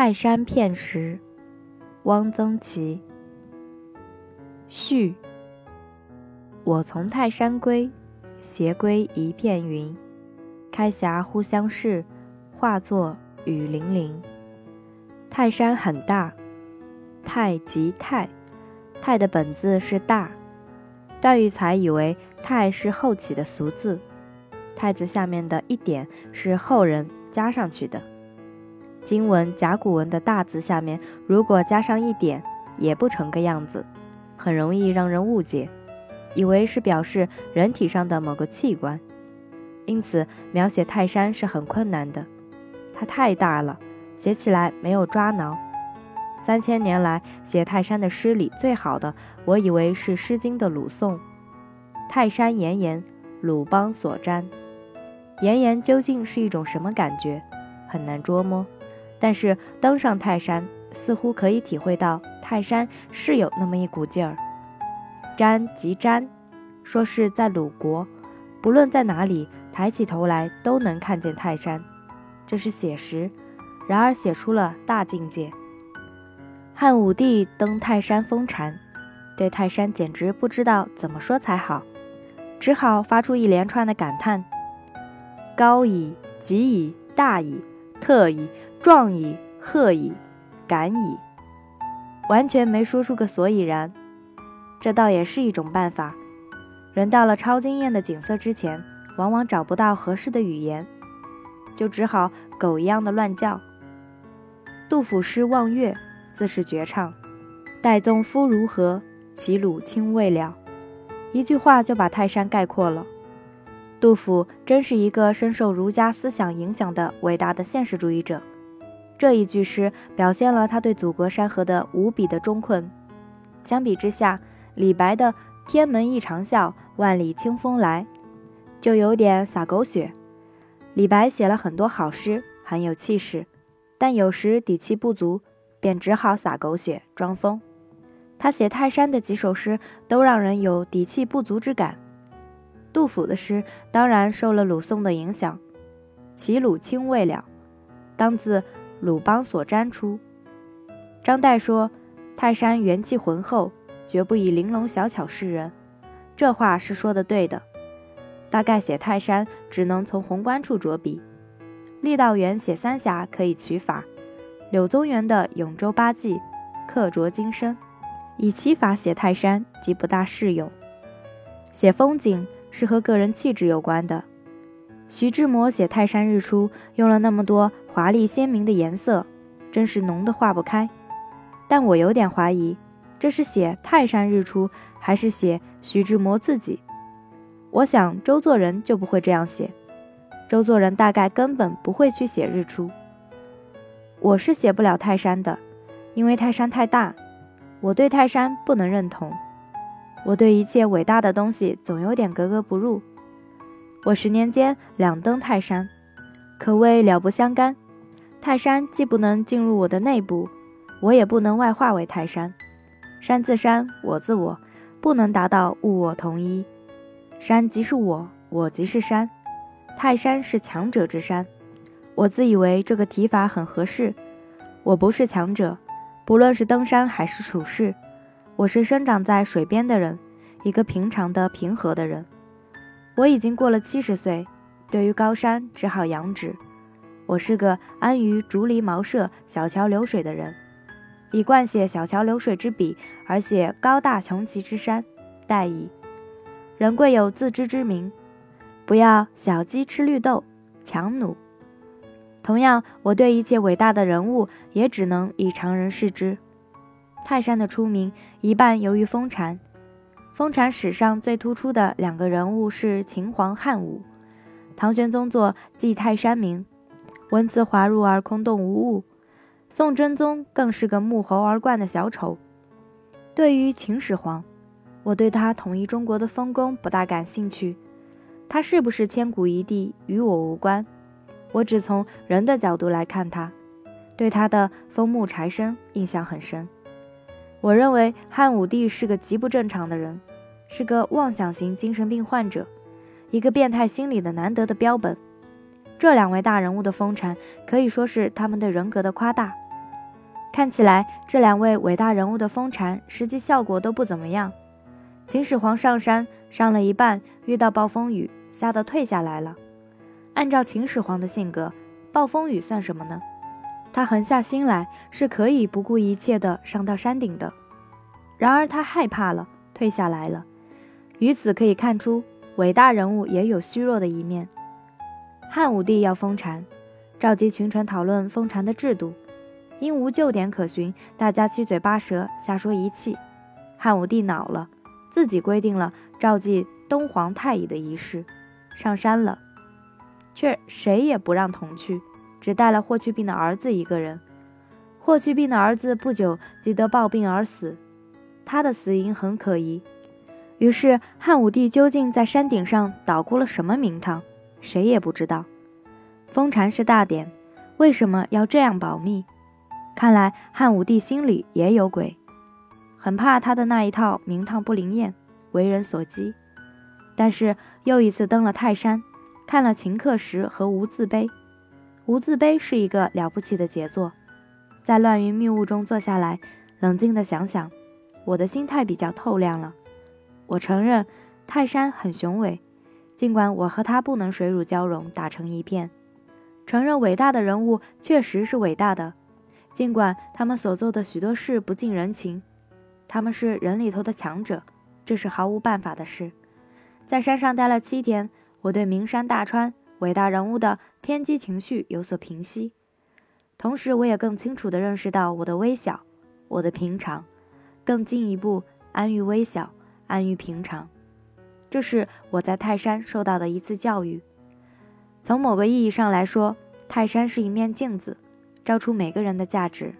泰山片石，汪曾祺。序。我从泰山归，斜归一片云。开峡忽相视，化作雨霖铃。泰山很大，泰即泰，泰的本字是大。段玉裁以为泰是后起的俗字，泰字下面的一点是后人加上去的。经文甲骨文的大字下面如果加上一点，也不成个样子，很容易让人误解，以为是表示人体上的某个器官。因此，描写泰山是很困难的，它太大了，写起来没有抓挠。三千年来写泰山的诗里最好的，我以为是《诗经》的鲁颂：“泰山岩岩，鲁邦所瞻。”岩岩究竟是一种什么感觉，很难捉摸。但是登上泰山，似乎可以体会到泰山是有那么一股劲儿。瞻即瞻，说是在鲁国，不论在哪里，抬起头来都能看见泰山，这是写实，然而写出了大境界。汉武帝登泰山封禅，对泰山简直不知道怎么说才好，只好发出一连串的感叹：高矣，极矣，大矣，特矣。壮矣，赫矣，敢矣，完全没说出个所以然。这倒也是一种办法。人到了超惊艳的景色之前，往往找不到合适的语言，就只好狗一样的乱叫。杜甫诗《望岳》自是绝唱：“岱宗夫如何？齐鲁青未了。”一句话就把泰山概括了。杜甫真是一个深受儒家思想影响的伟大的现实主义者。这一句诗表现了他对祖国山河的无比的忠困。相比之下，李白的“天门一长啸，万里清风来”就有点洒狗血。李白写了很多好诗，很有气势，但有时底气不足，便只好洒狗血装疯。他写泰山的几首诗都让人有底气不足之感。杜甫的诗当然受了鲁宋的影响，“齐鲁青未了”，当自。鲁邦所瞻出。张岱说：“泰山元气浑厚，绝不以玲珑小巧示人。”这话是说的对的。大概写泰山只能从宏观处着笔。郦道元写三峡可以取法，柳宗元的《永州八记》刻着精深，以其法写泰山即不大适用。写风景是和个人气质有关的。徐志摩写泰山日出用了那么多。华丽鲜明的颜色，真是浓得化不开。但我有点怀疑，这是写泰山日出，还是写徐志摩自己？我想周作人就不会这样写，周作人大概根本不会去写日出。我是写不了泰山的，因为泰山太大，我对泰山不能认同。我对一切伟大的东西总有点格格不入。我十年间两登泰山，可谓了不相干。泰山既不能进入我的内部，我也不能外化为泰山。山自山，我自我，不能达到物我同一。山即是我，我即是山。泰山是强者之山。我自以为这个提法很合适。我不是强者，不论是登山还是处事，我是生长在水边的人，一个平常的平和的人。我已经过了七十岁，对于高山只好仰止。我是个安于竹篱茅舍、小桥流水的人，以惯写小桥流水之笔，而写高大雄奇之山，殆矣。人贵有自知之明，不要小鸡吃绿豆，强弩。同样，我对一切伟大的人物，也只能以常人视之。泰山的出名，一半由于封禅。封禅史上最突出的两个人物是秦皇汉武。唐玄宗作《祭泰山铭》。文辞滑入而空洞无物，宋真宗更是个沐猴而冠的小丑。对于秦始皇，我对他统一中国的丰功不大感兴趣。他是不是千古一帝与我无关，我只从人的角度来看他。对他的封木柴生印象很深。我认为汉武帝是个极不正常的人，是个妄想型精神病患者，一个变态心理的难得的标本。这两位大人物的封禅可以说是他们对人格的夸大，看起来这两位伟大人物的封禅，实际效果都不怎么样。秦始皇上山上了一半，遇到暴风雨，吓得退下来了。按照秦始皇的性格，暴风雨算什么呢？他狠下心来是可以不顾一切的上到山顶的。然而他害怕了，退下来了。于此可以看出，伟大人物也有虚弱的一面。汉武帝要封禅，召集群臣讨论封禅的制度，因无旧典可循，大家七嘴八舌，瞎说一气。汉武帝恼了。自己规定了召集东皇太乙的仪式，上山了，却谁也不让同去，只带了霍去病的儿子一个人。霍去病的儿子不久即得暴病而死，他的死因很可疑。于是汉武帝究竟在山顶上捣鼓了什么名堂，谁也不知道。封禅是大典，为什么要这样保密？看来汉武帝心里也有鬼。很怕他的那一套名堂不灵验，为人所讥。但是又一次登了泰山，看了秦刻石和无字碑。无字碑是一个了不起的杰作。在乱云密雾中坐下来，冷静地想想，我的心态比较透亮了。我承认泰山很雄伟，尽管我和他不能水乳交融，打成一片。承认伟大的人物确实是伟大的，尽管他们所做的许多事不近人情。他们是人里头的强者，这是毫无办法的事。在山上待了七天，我对名山大川、伟大人物的偏激情绪有所平息，同时我也更清楚地认识到我的微小、我的平常，更进一步安于微小、安于平常。这是我在泰山受到的一次教育。从某个意义上来说，泰山是一面镜子，照出每个人的价值。